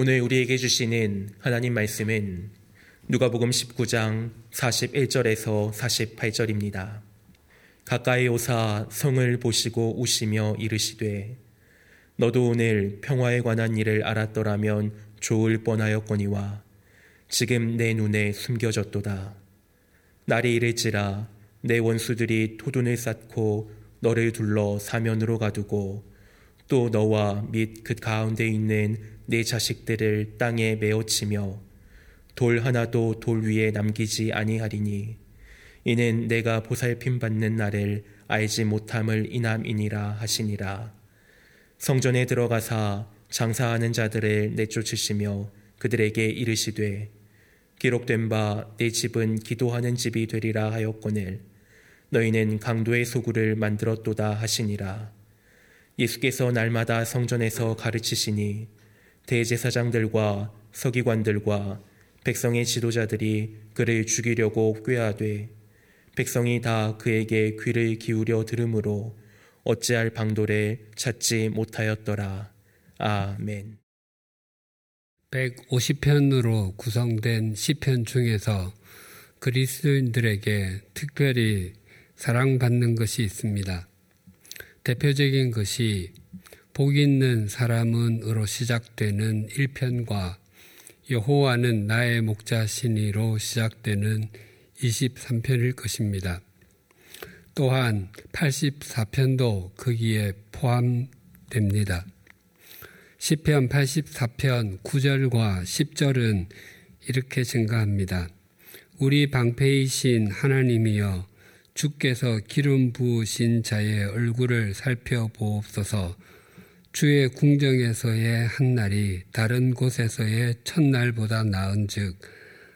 오늘 우리에게 주시는 하나님 말씀은 누가복음 19장 41절에서 48절입니다. 가까이 오사 성을 보시고 우시며 이르시되 너도 오늘 평화에 관한 일을 알았더라면 좋을 뻔하였거니와 지금 내 눈에 숨겨졌도다. 날이 이를지라 내 원수들이 토둔을 쌓고 너를 둘러 사면으로 가두고 또 너와 및 그 가운데 있는 내 자식들을 땅에 메어치며 돌 하나도 돌 위에 남기지 아니하리니 이는 내가 보살핌 받는 날을 알지 못함을 인함이니라 하시니라. 성전에 들어가사 장사하는 자들을 내쫓으시며 그들에게 이르시되 기록된 바 내 집은 기도하는 집이 되리라 하였거늘 너희는 강도의 소굴을 만들었도다 하시니라 예수께서 날마다 성전에서 가르치시니 대제사장들과 서기관들과 백성의 지도자들이 그를 죽이려고 꾀하되 백성이 다 그에게 귀를 기울여 들으므로 어찌할 방도를 찾지 못하였더라. 아멘. 150편으로 구성된 시편 중에서 그리스도인들에게 특별히 사랑받는 것이 있습니다. 대표적인 것이 복 있는 사람은으로 시작되는 1편과 여호와는 나의 목자시니로 시작되는 23편일 것입니다. 또한 84편도 거기에 포함됩니다. 10편 84편 9절과 10절은 이렇게 증가합니다. 우리 방패이신 하나님이여 주께서 기름 부으신 자의 얼굴을 살펴보옵소서 주의 궁정에서의 한 날이 다른 곳에서의 첫날보다 나은 즉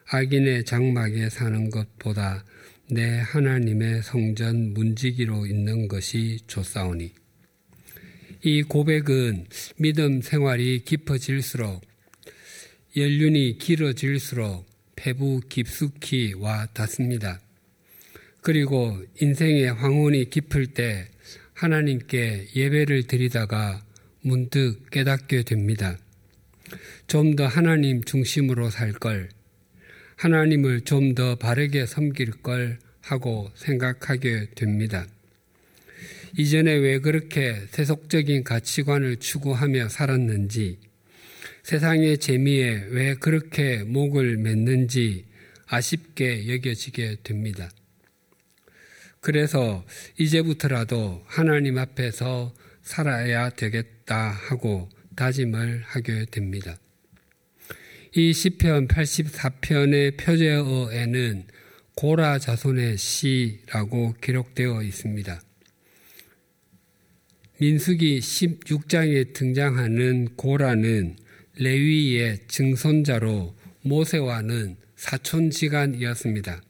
악인의 장막에 사는 것보다 내 하나님의 성전 문지기로 있는 것이 좋사오니 이 고백은 믿음 생활이 깊어질수록 연륜이 길어질수록 배부 깊숙이 와 닿습니다. 그리고 인생의 황혼이 깊을 때 하나님께 예배를 드리다가 문득 깨닫게 됩니다. 좀 더 하나님 중심으로 살 걸, 하나님을 좀 더 바르게 섬길 걸 하고 생각하게 됩니다. 이전에 왜 그렇게 세속적인 가치관을 추구하며 살았는지, 세상의 재미에 왜 그렇게 목을 맸는지 아쉽게 여겨지게 됩니다. 그래서 이제부터라도 하나님 앞에서 살아야 되겠다 하고 다짐을 하게 됩니다. 이 시편 84편의 표제어에는 고라 자손의 시라고 기록되어 있습니다. 민수기 16장에 등장하는 고라는 레위의 증손자로 모세와는 사촌지간이었습니다.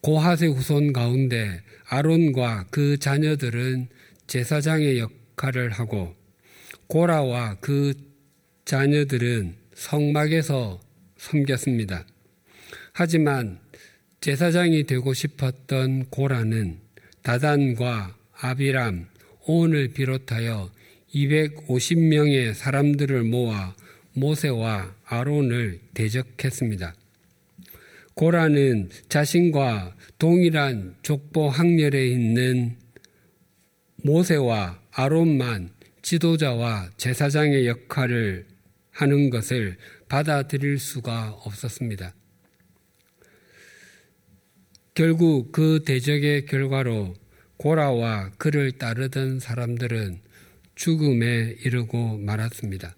고하세 후손 가운데 아론과 그 자녀들은 제사장의 역할을 하고 고라와 그 자녀들은 성막에서 섬겼습니다. 하지만 제사장이 되고 싶었던 고라는 다단과 아비람, 온을 비롯하여 250명의 사람들을 모아 모세와 아론을 대적했습니다. 고라는 자신과 동일한 족보 학렬에 있는 모세와 아론만 지도자와 제사장의 역할을 하는 것을 받아들일 수가 없었습니다. 결국 그 대적의 결과로 고라와 그를 따르던 사람들은 죽음에 이르고 말았습니다.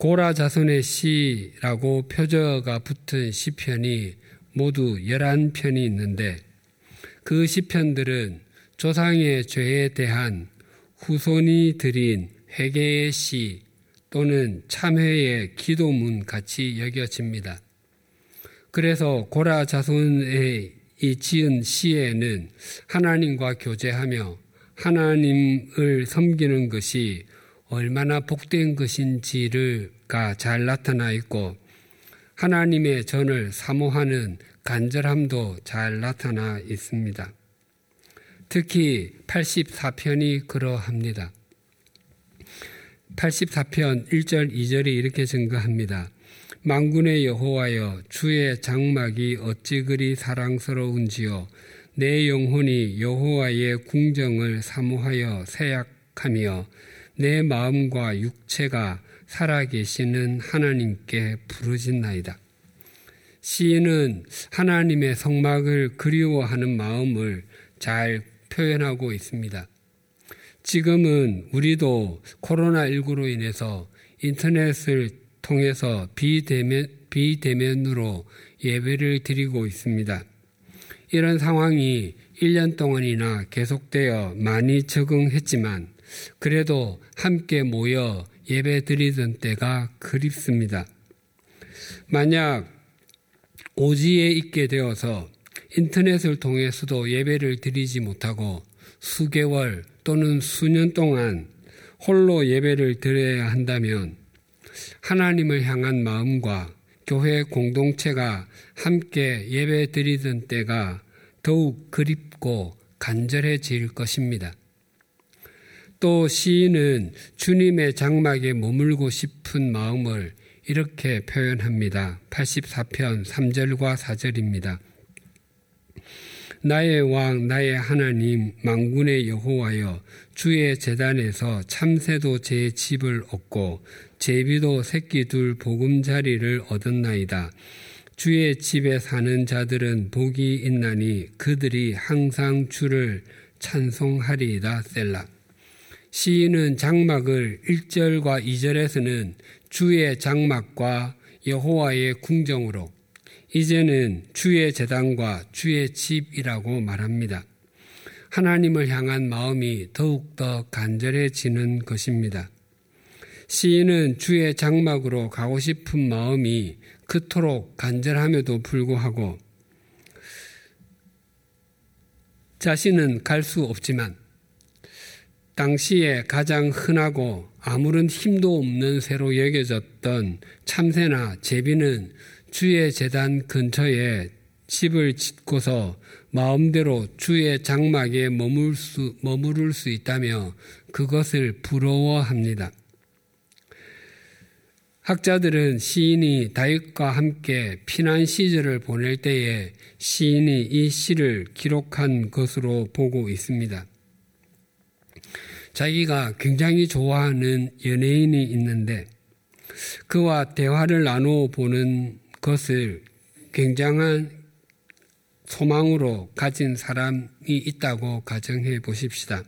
고라 자손의 시라고 표저가 붙은 시편이 모두 11편이 있는데 그 시편들은 조상의 죄에 대한 후손이 드린 회개의 시 또는 참회의 기도문 같이 여겨집니다. 그래서 고라 자손의 이 지은 시에는 하나님과 교제하며 하나님을 섬기는 것이 얼마나 복된 것인지를가 잘 나타나 있고 하나님의 전을 사모하는 간절함도 잘 나타나 있습니다. 특히 84편이 그러합니다. 84편 1절 2절이 이렇게 증거합니다. 망군의 여호와여 주의 장막이 어찌 그리 사랑스러운지요 내 영혼이 여호와의 궁정을 사모하여 세약하며 내 마음과 육체가 살아계시는 하나님께 부르짖나이다. 시인은 하나님의 성막을 그리워하는 마음을 잘 표현하고 있습니다. 지금은 우리도 코로나19로 인해서 인터넷을 통해서 비대면, 비대면으로 예배를 드리고 있습니다. 이런 상황이 1년 동안이나 계속되어 많이 적응했지만 그래도 함께 모여 예배 드리던 때가 그립습니다. 만약 오지에 있게 되어서 인터넷을 통해서도 예배를 드리지 못하고 수개월 또는 수년 동안 홀로 예배를 드려야 한다면 하나님을 향한 마음과 교회 공동체가 함께 예배 드리던 때가 더욱 그립고 간절해질 것입니다. 또 시인은 주님의 장막에 머물고 싶은 마음을 이렇게 표현합니다. 84편 3절과 4절입니다. 나의 왕, 나의 하나님, 망군의 여호와여, 주의 재단에서 참새도 제 집을 얻고 제비도 새끼 둘 보금자리를 얻었나이다. 주의 집에 사는 자들은 복이 있나니 그들이 항상 주를 찬송하리이다. 셀라. 시인은 장막을 1절과 2절에서는 주의 장막과 여호와의 궁정으로 이제는 주의 재단과 주의 집이라고 말합니다. 하나님을 향한 마음이 더욱더 간절해지는 것입니다. 시인은 주의 장막으로 가고 싶은 마음이 그토록 간절함에도 불구하고 자신은 갈 수 없지만 당시에 가장 흔하고 아무런 힘도 없는 새로 여겨졌던 참새나 제비는 주의 재단 근처에 집을 짓고서 마음대로 주의 장막에 머물 수, 머무를 수 있다며 그것을 부러워합니다. 학자들은 시인이 다윗과 함께 피난 시절을 보낼 때에 시인이 이 시를 기록한 것으로 보고 있습니다. 자기가 굉장히 좋아하는 연예인이 있는데 그와 대화를 나누어 보는 것을 굉장한 소망으로 가진 사람이 있다고 가정해 보십시다.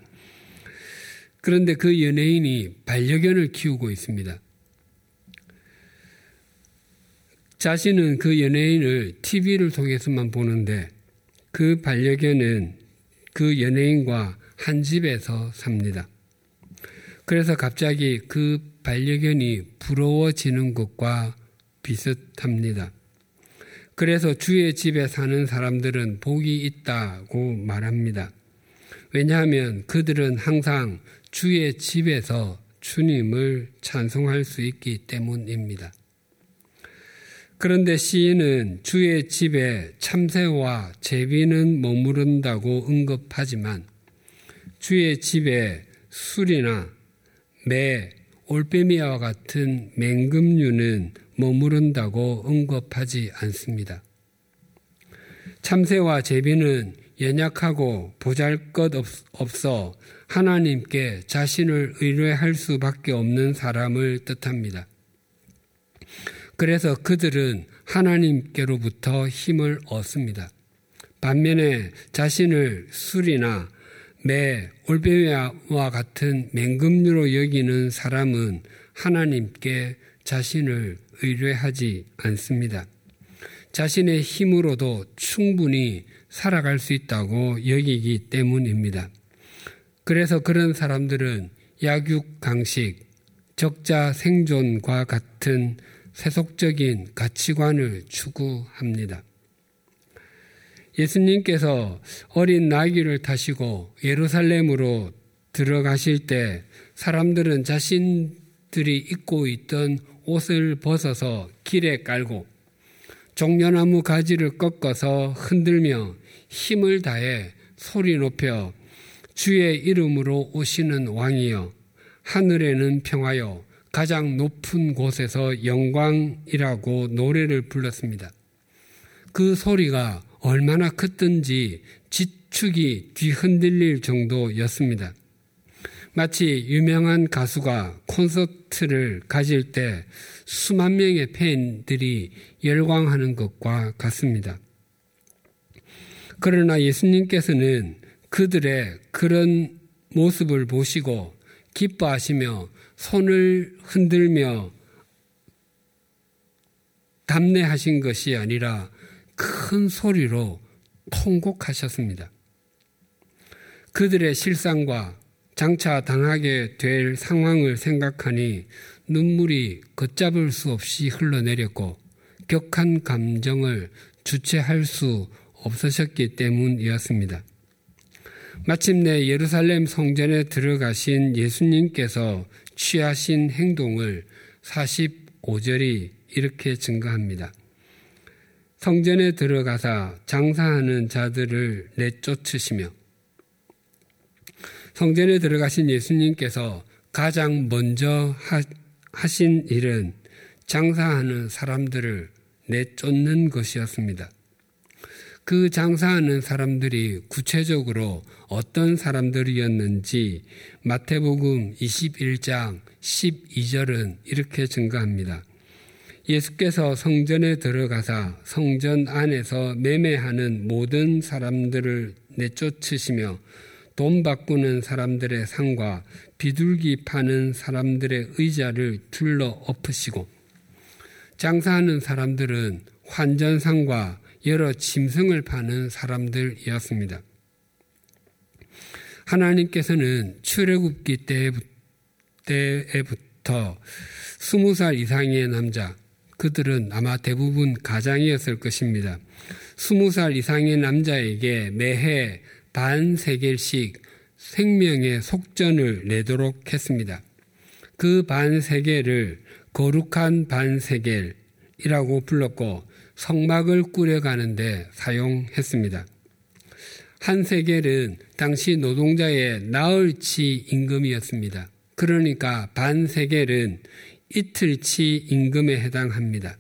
그런데 그 연예인이 반려견을 키우고 있습니다. 자신은 그 연예인을 TV를 통해서만 보는데 그 반려견은 그 연예인과 한 집에서 삽니다. 그래서 갑자기 그 반려견이 부러워지는 것과 비슷합니다. 그래서 주의 집에 사는 사람들은 복이 있다고 말합니다. 왜냐하면 그들은 항상 주의 집에서 주님을 찬송할 수 있기 때문입니다. 그런데 시인은 주의 집에 참새와 제비는 머무른다고 언급하지만 주의 집에 술이나 매, 올빼미와 같은 맹금류는 머무른다고 언급하지 않습니다. 참새와 제비는 연약하고 보잘 것 없어 하나님께 자신을 의뢰할 수밖에 없는 사람을 뜻합니다. 그래서 그들은 하나님께로부터 힘을 얻습니다. 반면에 자신을 술이나 매, 올빼미와 같은 맹금류로 여기는 사람은 하나님께 자신을 의뢰하지 않습니다. 자신의 힘으로도 충분히 살아갈 수 있다고 여기기 때문입니다. 그래서 그런 사람들은 약육 강식, 적자 생존과 같은 세속적인 가치관을 추구합니다. 예수님께서 어린 나귀를 타시고 예루살렘으로 들어가실 때 사람들은 자신들이 입고 있던 옷을 벗어서 길에 깔고 종려나무 가지를 꺾어서 흔들며 힘을 다해 소리 높여 주의 이름으로 오시는 왕이여 하늘에는 평화요 가장 높은 곳에서 영광이라고 노래를 불렀습니다. 그 소리가 얼마나 컸든지 지축이 뒤흔들릴 정도였습니다. 마치 유명한 가수가 콘서트를 가질 때 수만 명의 팬들이 열광하는 것과 같습니다. 그러나 예수님께서는 그들의 그런 모습을 보시고 기뻐하시며 손을 흔들며 담내하신 것이 아니라 큰 소리로 통곡하셨습니다. 그들의 실상과 장차 당하게 될 상황을 생각하니 눈물이 걷잡을 수 없이 흘러내렸고 격한 감정을 주체할 수 없으셨기 때문이었습니다. 마침내 예루살렘 성전에 들어가신 예수님께서 취하신 행동을 45절이 이렇게 증가합니다. 성전에 들어가사 장사하는 자들을 내쫓으시며 성전에 들어가신 예수님께서 가장 먼저 하신 일은 장사하는 사람들을 내쫓는 것이었습니다. 그 장사하는 사람들이 구체적으로 어떤 사람들이었는지 마태복음 21장 12절은 이렇게 증가합니다. 예수께서 성전에 들어가사 성전 안에서 매매하는 모든 사람들을 내쫓으시며 돈 바꾸는 사람들의 상과 비둘기 파는 사람들의 의자를 둘러 엎으시고 장사하는 사람들은 환전상과 여러 짐승을 파는 사람들이었습니다. 하나님께서는 출애굽기 때부터 스무 살 이상의 남자, 그들은 아마 대부분 가장이었을 것입니다. 스무 살 이상의 남자에게 매해 반 세겔씩 생명의 속전을 내도록 했습니다. 그 반 세겔을 거룩한 반 세겔이라고 불렀고 성막을 꾸려가는데 사용했습니다. 한 세겔은 당시 노동자의 나흘치 임금이었습니다. 그러니까 반 세겔은 이틀치 임금에 해당합니다.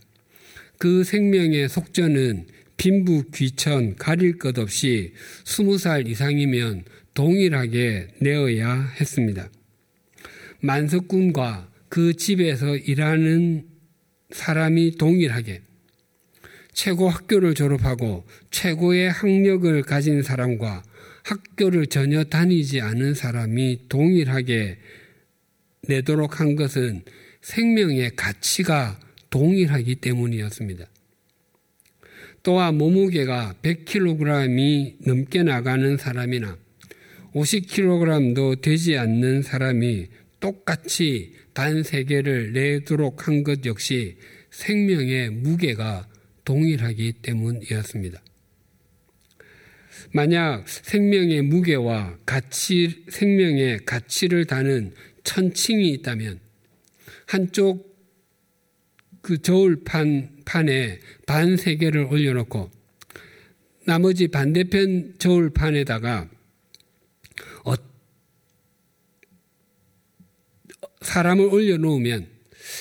그 생명의 속전은 빈부 귀천 가릴 것 없이 스무 살 이상이면 동일하게 내어야 했습니다. 만석군과 그 집에서 일하는 사람이 동일하게 최고 학교를 졸업하고 최고의 학력을 가진 사람과 학교를 전혀 다니지 않은 사람이 동일하게 내도록 한 것은 생명의 가치가 동일하기 때문이었습니다. 또한 몸무게가 100kg이 넘게 나가는 사람이나 50kg도 되지 않는 사람이 똑같이 반세계를 내도록 한 것 역시 생명의 무게가 동일하기 때문이었습니다. 만약 생명의 무게와 가치, 생명의 가치를 다는 천칭이 있다면 한쪽 그 저울판 판에 반 세 개를 올려놓고 나머지 반대편 저울판에다가 어, 사람을 올려놓으면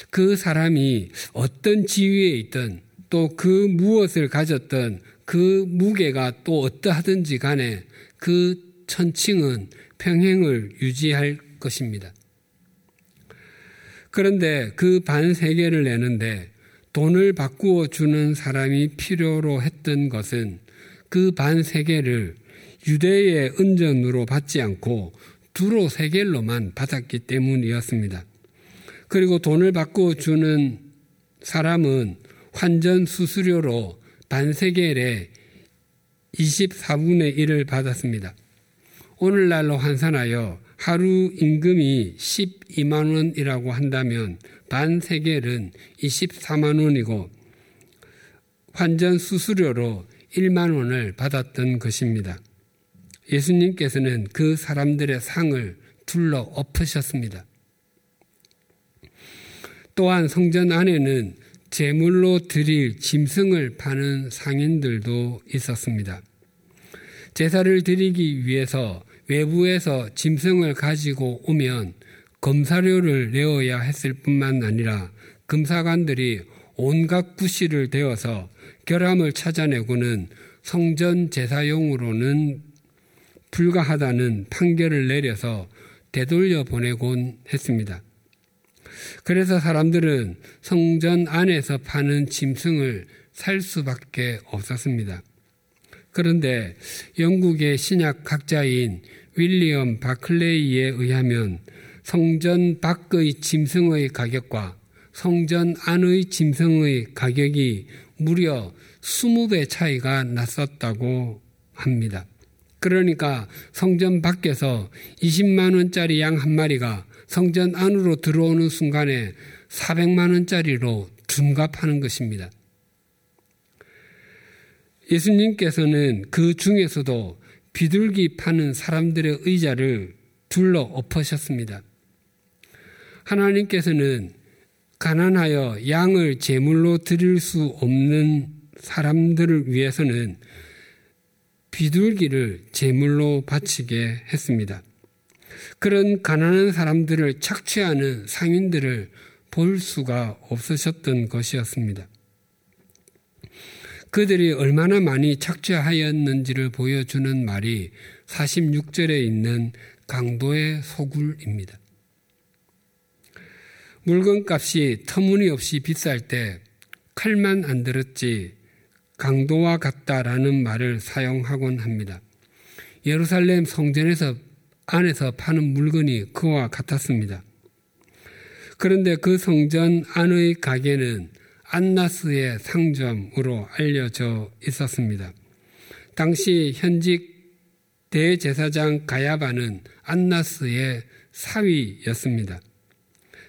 그 사람이 어떤 지위에 있든 또 그 무엇을 가졌던 그 무게가 또 어떠하든지 간에 그 천칭은 평행을 유지할 것입니다. 그런데 그 반 세계를 내는데 돈을 바꾸어 주는 사람이 필요로 했던 것은 그 반 세계를 유대의 은전으로 받지 않고 두로 세겔로만 받았기 때문이었습니다. 그리고 돈을 바꾸어 주는 사람은 환전 수수료로 반세겔의 24분의 1을 받았습니다. 오늘날로 환산하여 하루 임금이 12만 원이라고 한다면 반 세겔은 24만 원이고 환전 수수료로 1만 원을 받았던 것입니다. 예수님께서는 그 사람들의 상을 둘러 엎으셨습니다. 또한 성전 안에는 제물로 드릴 짐승을 파는 상인들도 있었습니다. 제사를 드리기 위해서 외부에서 짐승을 가지고 오면 검사료를 내어야 했을 뿐만 아니라 금사관들이 온갖 구실을 대어서 결함을 찾아내고는 성전 제사용으로는 불가하다는 판결을 내려서 되돌려 보내곤 했습니다. 그래서 사람들은 성전 안에서 파는 짐승을 살 수밖에 없었습니다. 그런데 영국의 신약 학자인 윌리엄 바클레이에 의하면 성전 밖의 짐승의 가격과 성전 안의 짐승의 가격이 무려 20배 차이가 났었다고 합니다. 그러니까 성전 밖에서 20만 원짜리 양 한 마리가 성전 안으로 들어오는 순간에 400만 원짜리로 둔갑하는 것입니다. 예수님께서는 그 중에서도 비둘기 파는 사람들의 의자를 둘러 엎으셨습니다. 하나님께서는 가난하여 양을 제물로 드릴 수 없는 사람들을 위해서는 비둘기를 제물로 바치게 했습니다. 그런 가난한 사람들을 착취하는 상인들을 볼 수가 없으셨던 것이었습니다. 그들이 얼마나 많이 착취하였는지를 보여주는 말이 46절에 있는 강도의 소굴입니다. 물건값이 터무니없이 비쌀 때 칼만 안 들었지 강도와 같다라는 말을 사용하곤 합니다. 예루살렘 성전에서 안에서 파는 물건이 그와 같았습니다. 그런데 그 성전 안의 가게는 안나스의 상점으로 알려져 있었습니다. 당시 현직 대제사장 가야바는 안나스의 사위였습니다.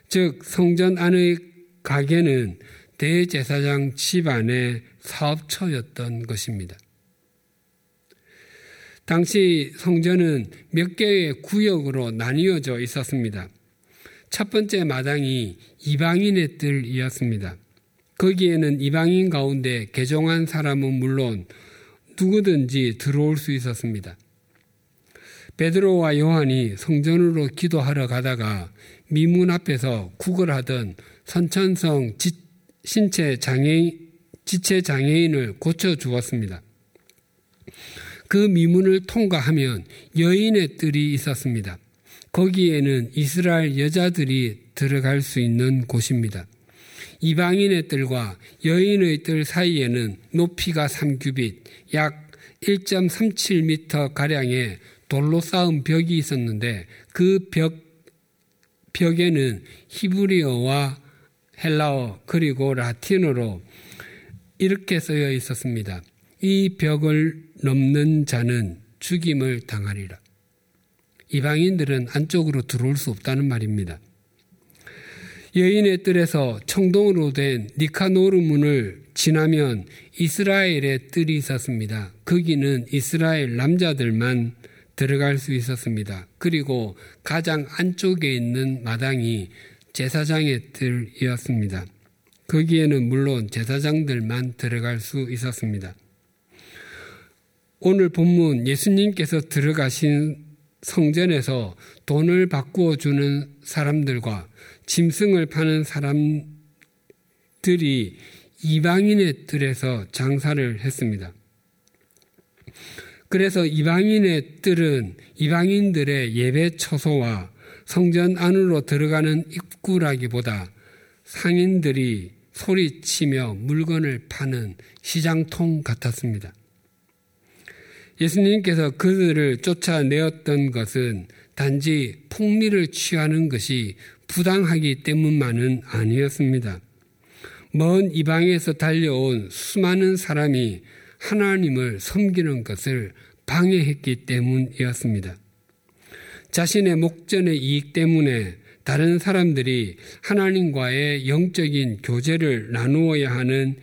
즉 성전 안의 가게는 대제사장 집안의 사업처였던 것입니다. 당시 성전은 몇 개의 구역으로 나뉘어져 있었습니다. 첫 번째 마당이 이방인의 뜰이었습니다. 거기에는 이방인 가운데 개종한 사람은 물론 누구든지 들어올 수 있었습니다. 베드로와 요한이 성전으로 기도하러 가다가 미문 앞에서 구걸하던 선천성 지, 신체 장애 지체 장애인을 고쳐 주었습니다. 그 미문을 통과하면 여인의 뜰이 있었습니다. 거기에는 이스라엘 여자들이 들어갈 수 있는 곳입니다. 이방인의 뜰과 여인의 뜰 사이에는 높이가 3규빗, 약 1.37m 가량의 돌로 쌓은 벽이 있었는데 그 벽, 벽에는 히브리어와 헬라어 그리고 라틴어로 이렇게 쓰여 있었습니다. 이 벽을 넘는 자는 죽임을 당하리라. 이방인들은 안쪽으로 들어올 수 없다는 말입니다. 여인의 뜰에서 청동으로 된 니카노르 문을 지나면 이스라엘의 뜰이 있었습니다. 거기는 이스라엘 남자들만 들어갈 수 있었습니다. 그리고 가장 안쪽에 있는 마당이 제사장의 뜰이었습니다. 거기에는 물론 제사장들만 들어갈 수 있었습니다. 오늘 본문 예수님께서 들어가신 성전에서 돈을 바꾸어 주는 사람들과 짐승을 파는 사람들이 이방인의 뜰에서 장사를 했습니다. 그래서 이방인의 뜰은 이방인들의 예배 처소와 성전 안으로 들어가는 입구라기보다 상인들이 소리치며 물건을 파는 시장통 같았습니다. 예수님께서 그들을 쫓아내었던 것은 단지 폭리를 취하는 것이 부당하기 때문만은 아니었습니다. 먼 이방에서 달려온 수많은 사람이 하나님을 섬기는 것을 방해했기 때문이었습니다. 자신의 목전의 이익 때문에 다른 사람들이 하나님과의 영적인 교제를 나누어야 하는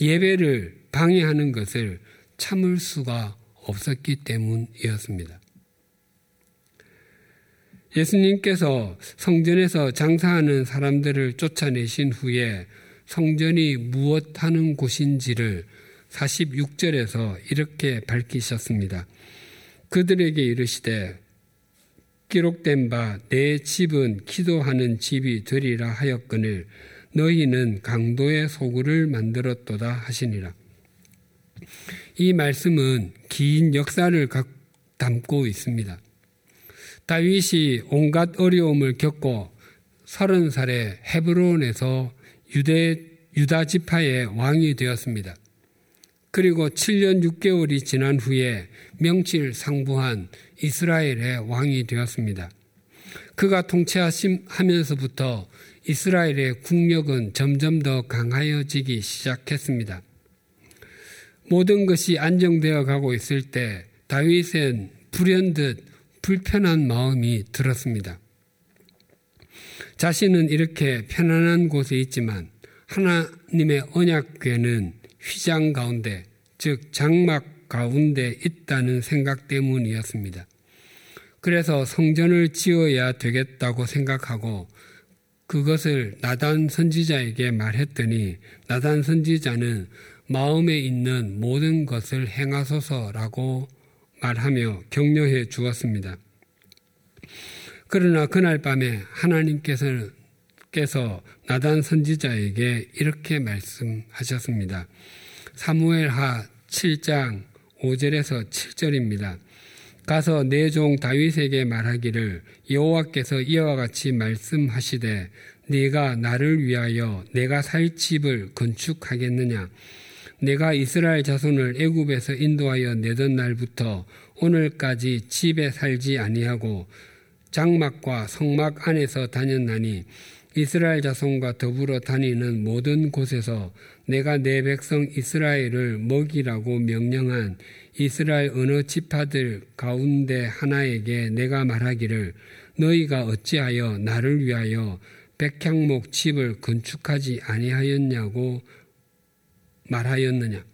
예배를 방해하는 것을 참을 수가 없었기 때문이었습니다. 예수님께서 성전에서 장사하는 사람들을 쫓아내신 후에 성전이 무엇 하는 곳인지를 46절에서 이렇게 밝히셨습니다. 그들에게 이르시되 기록된 바 내 집은 기도하는 집이 되리라 하였거늘 너희는 강도의 소굴을 만들었도다 하시니라. 이 말씀은 긴 역사를 담고 있습니다. 다윗이 온갖 어려움을 겪고 서른 살에 헤브론에서 유대 유다 지파의 왕이 되었습니다. 그리고 7년 6개월이 지난 후에 명실상부한 이스라엘의 왕이 되었습니다. 그가 통치하면서부터 이스라엘의 국력은 점점 더 강하여지기 시작했습니다. 모든 것이 안정되어 가고 있을 때 다윗은 불현듯 불편한 마음이 들었습니다. 자신은 이렇게 편안한 곳에 있지만 하나님의 언약궤는 휘장 가운데, 즉 장막 가운데 있다는 생각 때문이었습니다. 그래서 성전을 지어야 되겠다고 생각하고 그것을 나단 선지자에게 말했더니 나단 선지자는 마음에 있는 모든 것을 행하소서라고 말하며 격려해 주었습니다. 그러나 그날 밤에 하나님께서 나단 선지자에게 이렇게 말씀하셨습니다. 사무엘하 7장 5절에서 7절입니다. 가서 내 종 다윗에게 말하기를 여호와께서 이와 같이 말씀하시되 네가 나를 위하여 내가 살 집을 건축하겠느냐 내가 이스라엘 자손을 애굽에서 인도하여 내던 날부터 오늘까지 집에 살지 아니하고 장막과 성막 안에서 다녔나니 이스라엘 자손과 더불어 다니는 모든 곳에서 내가 내 백성 이스라엘을 먹이라고 명령한 이스라엘 어느 지파들 가운데 하나에게 내가 말하기를 너희가 어찌하여 나를 위하여 백향목 집을 건축하지 아니하였냐고 말하였느냐.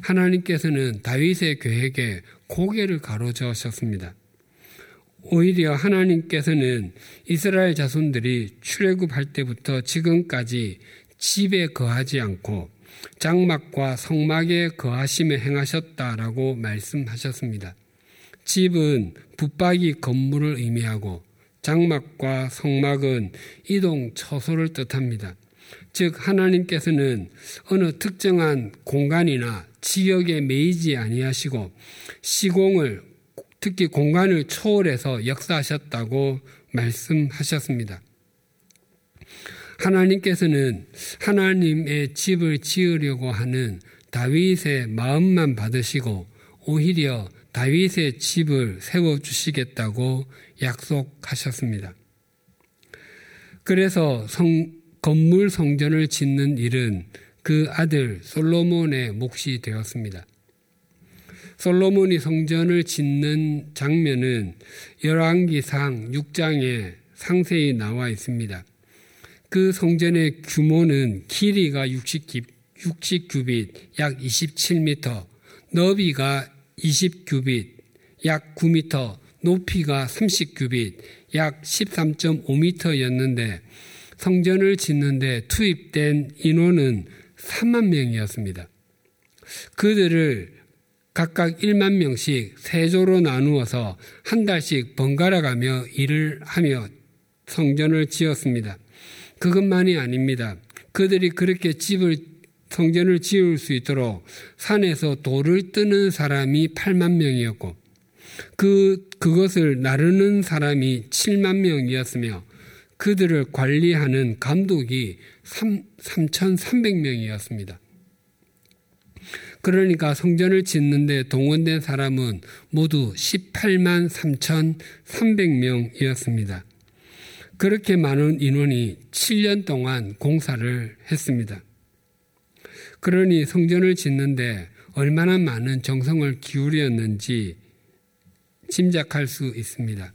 하나님께서는 다윗의 계획에 고개를 가로저으셨습니다. 오히려 하나님께서는 이스라엘 자손들이 출애굽할 때부터 지금까지 집에 거하지 않고 장막과 성막에 거하심에 행하셨다라고 말씀하셨습니다. 집은 붙박이 건물을 의미하고 장막과 성막은 이동 처소를 뜻합니다. 즉 하나님께서는 어느 특정한 공간이나 지역에 매이지 아니하시고 시공을 특히 공간을 초월해서 역사하셨다고 말씀하셨습니다. 하나님께서는 하나님의 집을 지으려고 하는 다윗의 마음만 받으시고 오히려 다윗의 집을 세워 주시겠다고 약속하셨습니다. 그래서 성, 건물 성전을 짓는 일은 그 아들 솔로몬의 몫이 되었습니다. 솔로몬이 성전을 짓는 장면은 열왕기상 6장에 상세히 나와 있습니다. 그 성전의 규모는 길이가 60, 60규빗, 약 27m, 너비가 20규빗, 약 9m, 높이가 30규빗, 약 13.5m였는데 성전을 짓는데 투입된 인원은 3만 명이었습니다. 그들을 각각 1만 명씩 세조로 나누어서 한 달씩 번갈아 가며 일을 하며 성전을 지었습니다. 그것만이 아닙니다. 그들이 그렇게 집을 성전을 지을 수 있도록 산에서 돌을 뜨는 사람이 8만 명이었고 그 그것을 나르는 사람이 7만 명이었으며 그들을 관리하는 감독이 3, 3,300명이었습니다. 그러니까 성전을 짓는데 동원된 사람은 모두 18만 3,300명이었습니다. 그렇게 많은 인원이 7년 동안 공사를 했습니다. 그러니 성전을 짓는데 얼마나 많은 정성을 기울였는지 짐작할 수 있습니다.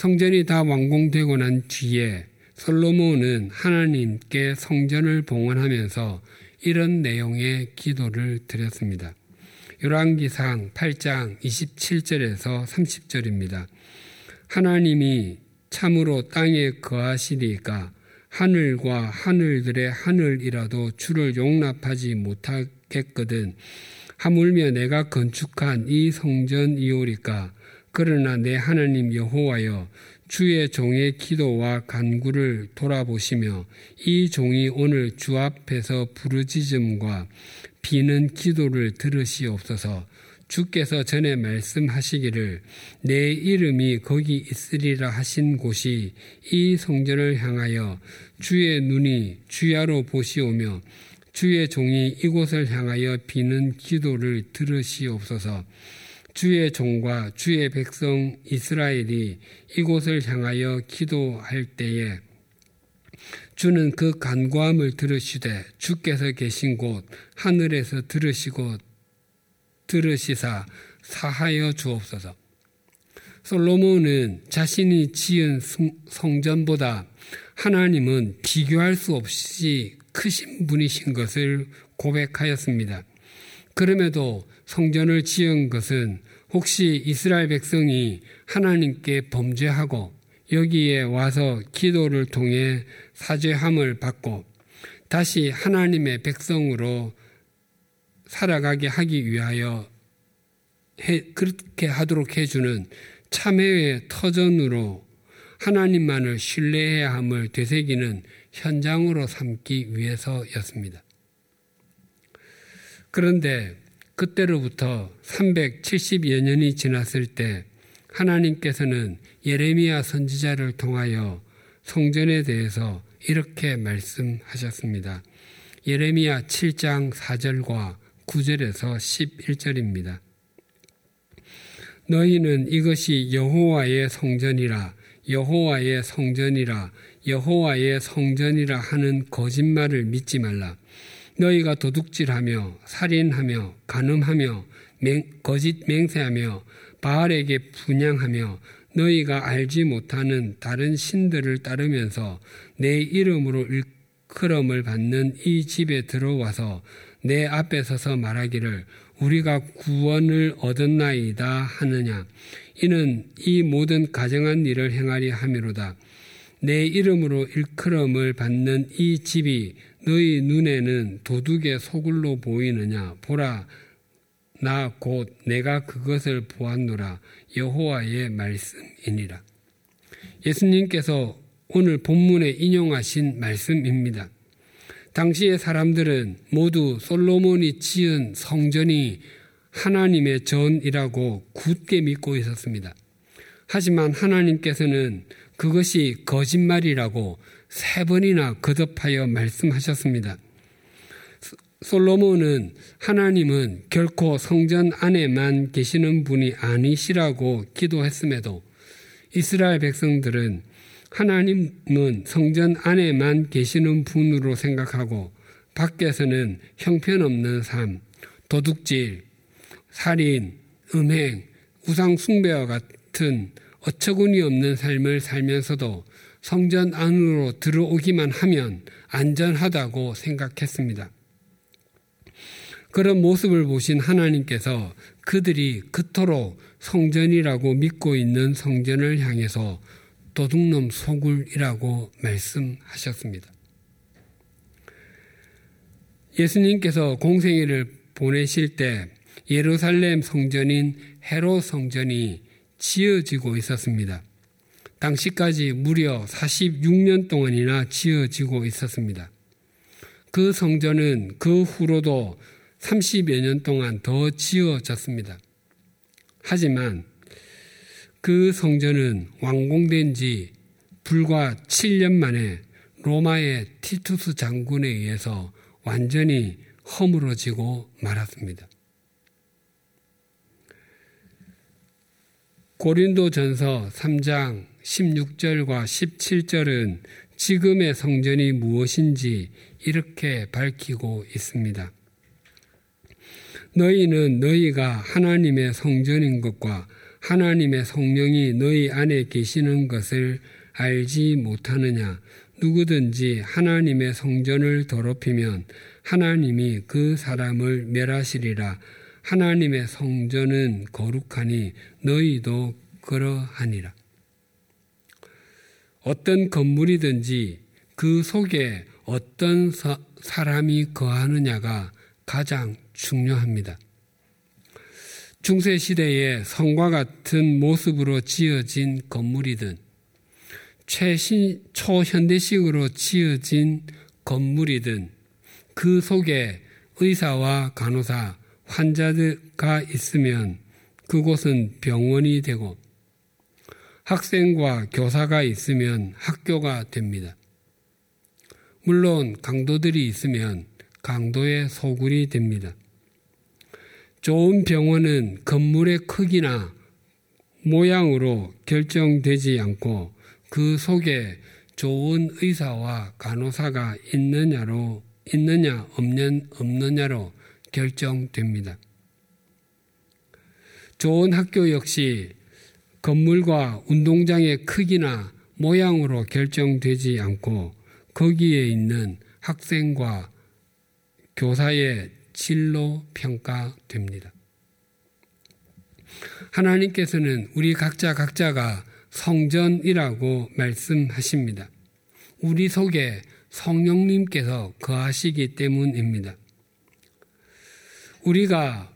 성전이 다 완공되고 난 뒤에 솔로몬은 하나님께 성전을 봉헌하면서 이런 내용의 기도를 드렸습니다. 열왕기상 8장 27절에서 30절입니다. 하나님이 참으로 땅에 거하시리까 하늘과 하늘들의 하늘이라도 주를 용납하지 못하겠거든 하물며 내가 건축한 이 성전이오리까 그러나 내 하나님 여호와여 주의 종의 기도와 간구를 돌아보시며 이 종이 오늘 주 앞에서 부르짖음과 비는 기도를 들으시옵소서. 주께서 전에 말씀하시기를 내 이름이 거기 있으리라 하신 곳이 이 성전을 향하여 주의 눈이 주야로 보시오며 주의 종이 이곳을 향하여 비는 기도를 들으시옵소서 주의 종과 주의 백성 이스라엘이 이곳을 향하여 기도할 때에 주는 그 간구함을 들으시되 주께서 계신 곳 하늘에서 들으시고 들으시사 사하여 주옵소서. 솔로몬은 자신이 지은 성전보다 하나님은 비교할 수 없이 크신 분이신 것을 고백하였습니다. 그럼에도 성전을 지은 것은 혹시 이스라엘 백성이 하나님께 범죄하고 여기에 와서 기도를 통해 사죄함을 받고 다시 하나님의 백성으로 살아가게 하기 위하여 해, 그렇게 하도록 해주는 참회의 터전으로 하나님만을 신뢰해야 함을 되새기는 현장으로 삼기 위해서였습니다. 그런데 그때로부터 370여 년이 지났을 때 하나님께서는 예레미야 선지자를 통하여 성전에 대해서 이렇게 말씀하셨습니다. 예레미야 7장 4절과 9절에서 11절입니다. 너희는 이것이 여호와의 성전이라 여호와의 성전이라 여호와의 성전이라 하는 거짓말을 믿지 말라. 너희가 도둑질하며 살인하며 간음하며 맹, 거짓 맹세하며 바알에게 분양하며 너희가 알지 못하는 다른 신들을 따르면서 내 이름으로 일컬음을 받는 이 집에 들어와서 내 앞에 서서 말하기를 우리가 구원을 얻었나이다 하느냐. 이는 이 모든 가정한 일을 행하리 함이로다. 내 이름으로 일컬음을 받는 이 집이 너희 눈에는 도둑의 소굴로 보이느냐 보라 나 곧 내가 그것을 보았노라 여호와의 말씀이니라 예수님께서 오늘 본문에 인용하신 말씀입니다. 당시의 사람들은 모두 솔로몬이 지은 성전이 하나님의 전이라고 굳게 믿고 있었습니다. 하지만 하나님께서는 그것이 거짓말이라고 세 번이나 거듭하여 말씀하셨습니다. 솔로몬은 하나님은 결코 성전 안에만 계시는 분이 아니시라고 기도했음에도 이스라엘 백성들은 하나님은 성전 안에만 계시는 분으로 생각하고 밖에서는 형편없는 삶, 도둑질, 살인, 음행, 우상숭배와 같은 어처구니 없는 삶을 살면서도 성전 안으로 들어오기만 하면 안전하다고 생각했습니다. 그런 모습을 보신 하나님께서 그들이 그토록 성전이라고 믿고 있는 성전을 향해서 도둑놈 소굴이라고 말씀하셨습니다. 예수님께서 공생애를 보내실 때 예루살렘 성전인 헤로 성전이 지어지고 있었습니다. 당시까지 무려 46년 동안이나 지어지고 있었습니다. 그 성전은 그 후로도 30여 년 동안 더 지어졌습니다. 하지만 그 성전은 완공된 지 불과 7년 만에 로마의 티투스 장군에 의해서 완전히 허물어지고 말았습니다. 고린도 전서 3장 16절과 17절은 지금의 성전이 무엇인지 이렇게 밝히고 있습니다. 너희는 너희가 하나님의 성전인 것과 하나님의 성령이 너희 안에 계시는 것을 알지 못하느냐? 누구든지 하나님의 성전을 더럽히면 하나님이 그 사람을 멸하시리라. 하나님의 성전은 거룩하니 너희도 그러하니라. 어떤 건물이든지 그 속에 어떤 사람이 거하느냐가 가장 중요합니다. 중세 시대에 성과 같은 모습으로 지어진 건물이든 최신 초현대식으로 지어진 건물이든 그 속에 의사와 간호사, 환자가 있으면 그곳은 병원이 되고 학생과 교사가 있으면 학교가 됩니다. 물론 강도들이 있으면 강도의 소굴이 됩니다. 좋은 병원은 건물의 크기나 모양으로 결정되지 않고 그 속에 좋은 의사와 간호사가 있느냐로 있느냐 없는 없느냐로 결정됩니다. 좋은 학교 역시 건물과 운동장의 크기나 모양으로 결정되지 않고 거기에 있는 학생과 교사의 질로 평가됩니다. 하나님께서는 우리 각자 각자가 성전이라고 말씀하십니다. 우리 속에 성령님께서 거하시기 때문입니다. 우리가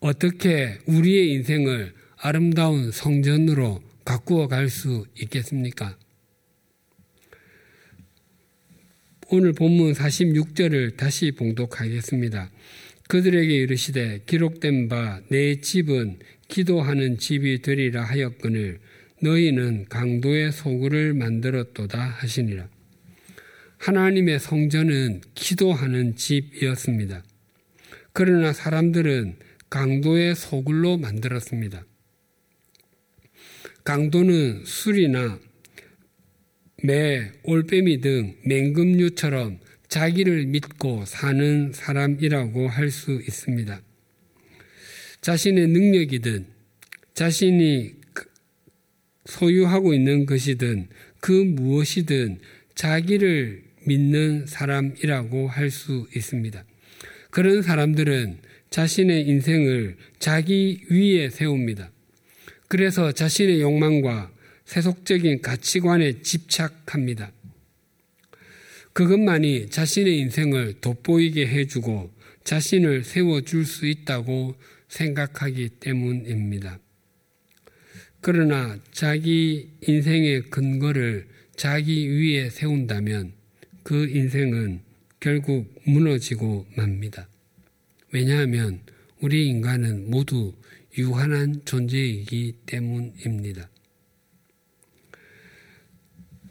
어떻게 우리의 인생을 아름다운 성전으로 가꾸어 갈 수 있겠습니까? 오늘 본문 46절을 다시 봉독하겠습니다. 그들에게 이르시되 기록된 바 내 집은 기도하는 집이 되리라 하였거늘 너희는 강도의 소굴을 만들었도다 하시니라. 하나님의 성전은 기도하는 집이었습니다. 그러나 사람들은 강도의 소굴로 만들었습니다. 강도는 술이나 매, 올빼미 등 맹금류처럼 자기를 믿고 사는 사람이라고 할 수 있습니다. 자신의 능력이든 자신이 소유하고 있는 것이든 그 무엇이든 자기를 믿는 사람이라고 할 수 있습니다. 그런 사람들은 자신의 인생을 자기 위에 세웁니다. 그래서 자신의 욕망과 세속적인 가치관에 집착합니다. 그것만이 자신의 인생을 돋보이게 해주고 자신을 세워줄 수 있다고 생각하기 때문입니다. 그러나 자기 인생의 근거를 자기 위에 세운다면 그 인생은 결국 무너지고 맙니다. 왜냐하면 우리 인간은 모두 유한한 존재이기 때문입니다.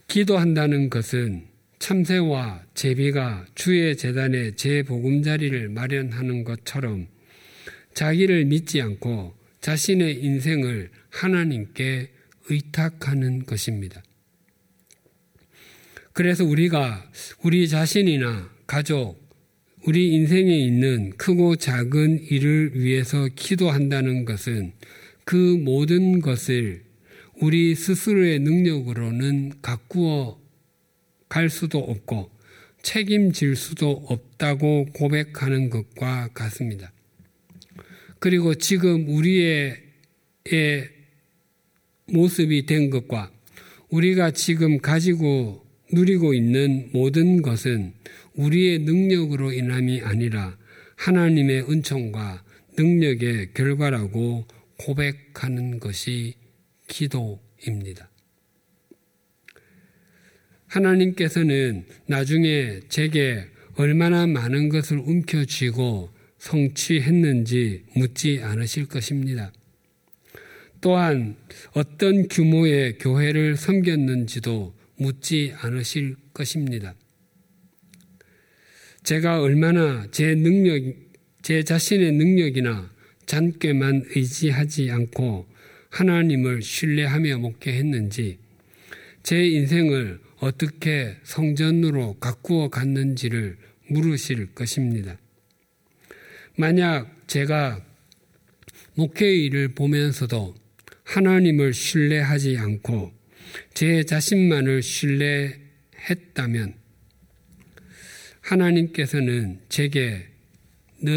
기도한다는 것은 참새와 제비가 주의 재단에 제 보금자리를 마련하는 것처럼 자기를 믿지 않고 자신의 인생을 하나님께 의탁하는 것입니다. 그래서 우리가 우리 자신이나 가족, 우리 인생에 있는 크고 작은 일을 위해서 기도한다는 것은 그 모든 것을 우리 스스로의 능력으로는 가꾸어 갈 수도 없고 책임질 수도 없다고 고백하는 것과 같습니다. 그리고 지금 우리의 모습이 된 것과 우리가 지금 가지고 누리고 있는 모든 것은 우리의 능력으로 인함이 아니라 하나님의 은총과 능력의 결과라고 고백하는 것이 기도입니다. 하나님께서는 나중에 제게 얼마나 많은 것을 움켜쥐고 성취했는지 묻지 않으실 것입니다. 또한 어떤 규모의 교회를 섬겼는지도 묻지 않으실 것입니다. 제가 얼마나 제 능력, 제 자신의 능력이나 잔꾀만 의지하지 않고 하나님을 신뢰하며 목회했는지, 제 인생을 어떻게 성전으로 가꾸어 갔는지를 물으실 것입니다. 만약 제가 목회 일을 보면서도 하나님을 신뢰하지 않고 제 자신만을 신뢰했다면 하나님께서는 제게 너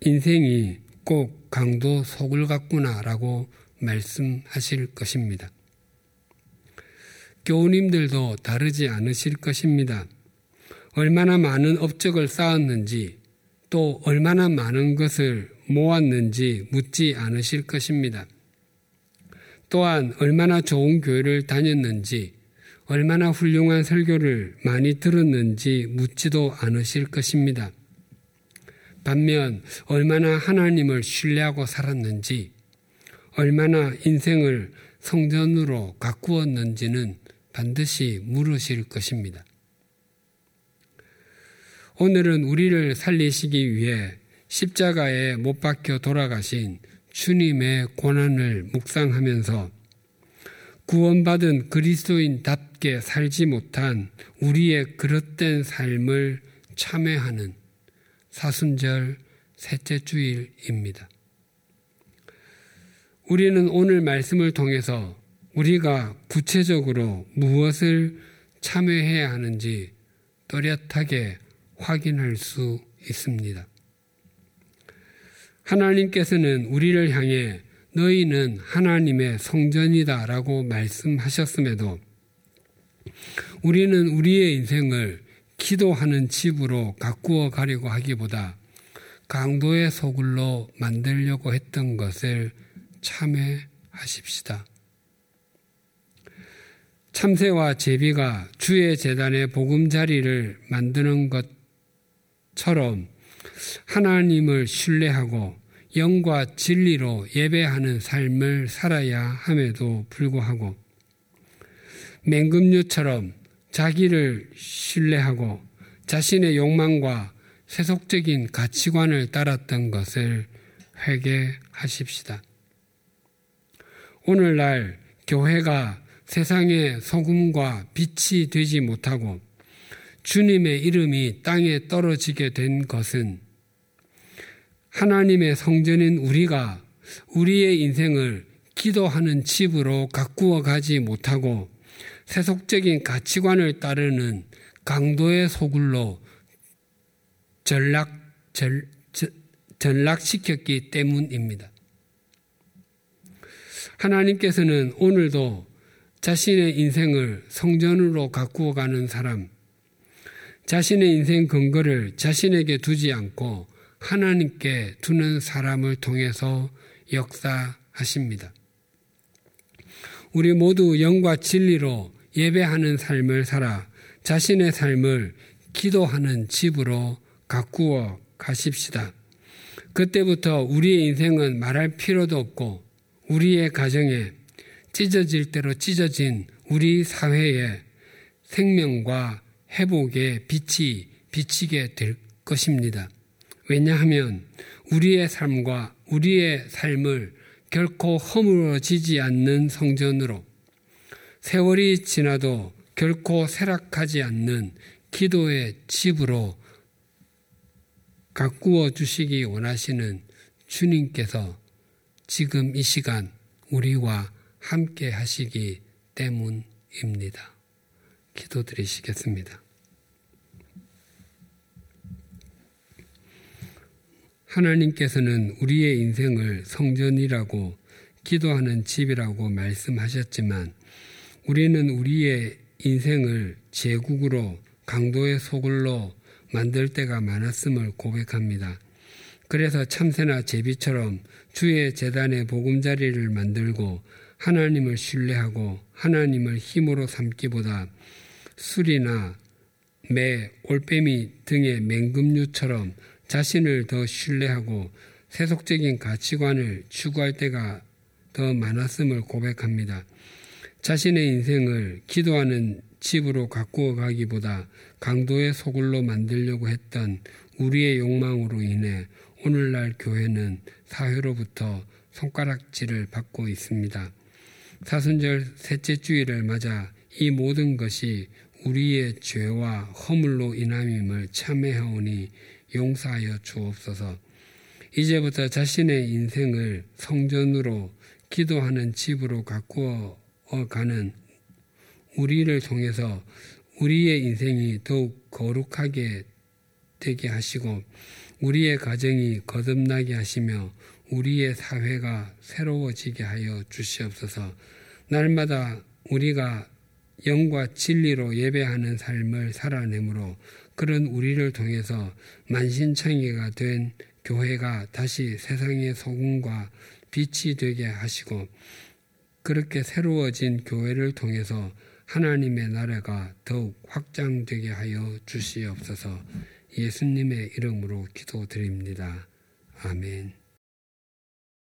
인생이 꼭 강도 속을 같구나라고 말씀하실 것입니다. 교우님들도 다르지 않으실 것입니다. 얼마나 많은 업적을 쌓았는지 또 얼마나 많은 것을 모았는지 묻지 않으실 것입니다. 또한 얼마나 좋은 교회를 다녔는지, 얼마나 훌륭한 설교를 많이 들었는지 묻지도 않으실 것입니다. 반면 얼마나 하나님을 신뢰하고 살았는지, 얼마나 인생을 성전으로 가꾸었는지는 반드시 물으실 것입니다. 오늘은 우리를 살리시기 위해 십자가에 못 박혀 돌아가신 주님의 고난을 묵상하면서 구원받은 그리스도인답 게 살지 못한 우리의 그릇된 삶을 참회하는 사순절 셋째 주일입니다. 우리는 오늘 말씀을 통해서 우리가 구체적으로 무엇을 참여해야 하는지 또렷하게 확인할 수 있습니다. 하나님께서는 우리를 향해 너희는 하나님의 성전이다 라고 말씀하셨음에도 우리는 우리의 인생을 기도하는 집으로 가꾸어 가려고 하기보다 강도의 소굴로 만들려고 했던 것을 참회하십시다. 참새와 제비가 주의 재단의 보금자리를 만드는 것처럼 하나님을 신뢰하고 영과 진리로 예배하는 삶을 살아야 함에도 불구하고 맹금류처럼 자기를 신뢰하고 자신의 욕망과 세속적인 가치관을 따랐던 것을 회개하십시다. 오늘날 교회가 세상의 소금과 빛이 되지 못하고 주님의 이름이 땅에 떨어지게 된 것은 하나님의 성전인 우리가 우리의 인생을 기도하는 집으로 가꾸어 가지 못하고 세속적인 가치관을 따르는 강도의 소굴로 전락, 전, 전락시켰기 때문입니다. 하나님께서는 오늘도 자신의 인생을 성전으로 가꾸어 가는 사람, 자신의 인생 근거를 자신에게 두지 않고 하나님께 두는 사람을 통해서 역사하십니다. 우리 모두 영과 진리로 예배하는 삶을 살아 자신의 삶을 기도하는 집으로 가꾸어 가십시다. 그때부터 우리의 인생은 말할 필요도 없고 우리의 가정에 찢어질 대로 찢어진 우리 사회에 생명과 회복의 빛이 비치게 될 것입니다. 왜냐하면 우리의 삶과 우리의 삶을 결코 허물어지지 않는 성전으로 세월이 지나도 결코 쇠락하지 않는 기도의 집으로 가꾸어 주시기 원하시는 주님께서 지금 이 시간 우리와 함께 하시기 때문입니다. 기도드리시겠습니다. 하나님께서는 우리의 인생을 성전이라고 기도하는 집이라고 말씀하셨지만 우리는 우리의 인생을 제국으로 강도의 소굴로 만들 때가 많았음을 고백합니다. 그래서 참새나 제비처럼 주의 재단의 보금자리를 만들고 하나님을 신뢰하고 하나님을 힘으로 삼기보다 술이나 매, 올빼미 등의 맹금류처럼 자신을 더 신뢰하고 세속적인 가치관을 추구할 때가 더 많았음을 고백합니다. 자신의 인생을 기도하는 집으로 가꾸어 가기보다 강도의 소굴로 만들려고 했던 우리의 욕망으로 인해 오늘날 교회는 사회로부터 손가락질을 받고 있습니다. 사순절 셋째 주일을 맞아 이 모든 것이 우리의 죄와 허물로 인함임을 참회하오니 용서하여 주옵소서. 이제부터 자신의 인생을 성전으로 기도하는 집으로 가꾸어 가는 우리를 통해서 우리의 인생이 더욱 거룩하게 되게 하시고 우리의 가정이 거듭나게 하시며 우리의 사회가 새로워지게 하여 주시옵소서. 날마다 우리가 영과 진리로 예배하는 삶을 살아내므로 그런 우리를 통해서 만신창이가 된 교회가 다시 세상의 소금과 빛이 되게 하시고 그렇게 새로워진 교회를 통해서 하나님의 나라가 더욱 확장되게 하여 주시옵소서 예수님의 이름으로 기도드립니다. 아멘.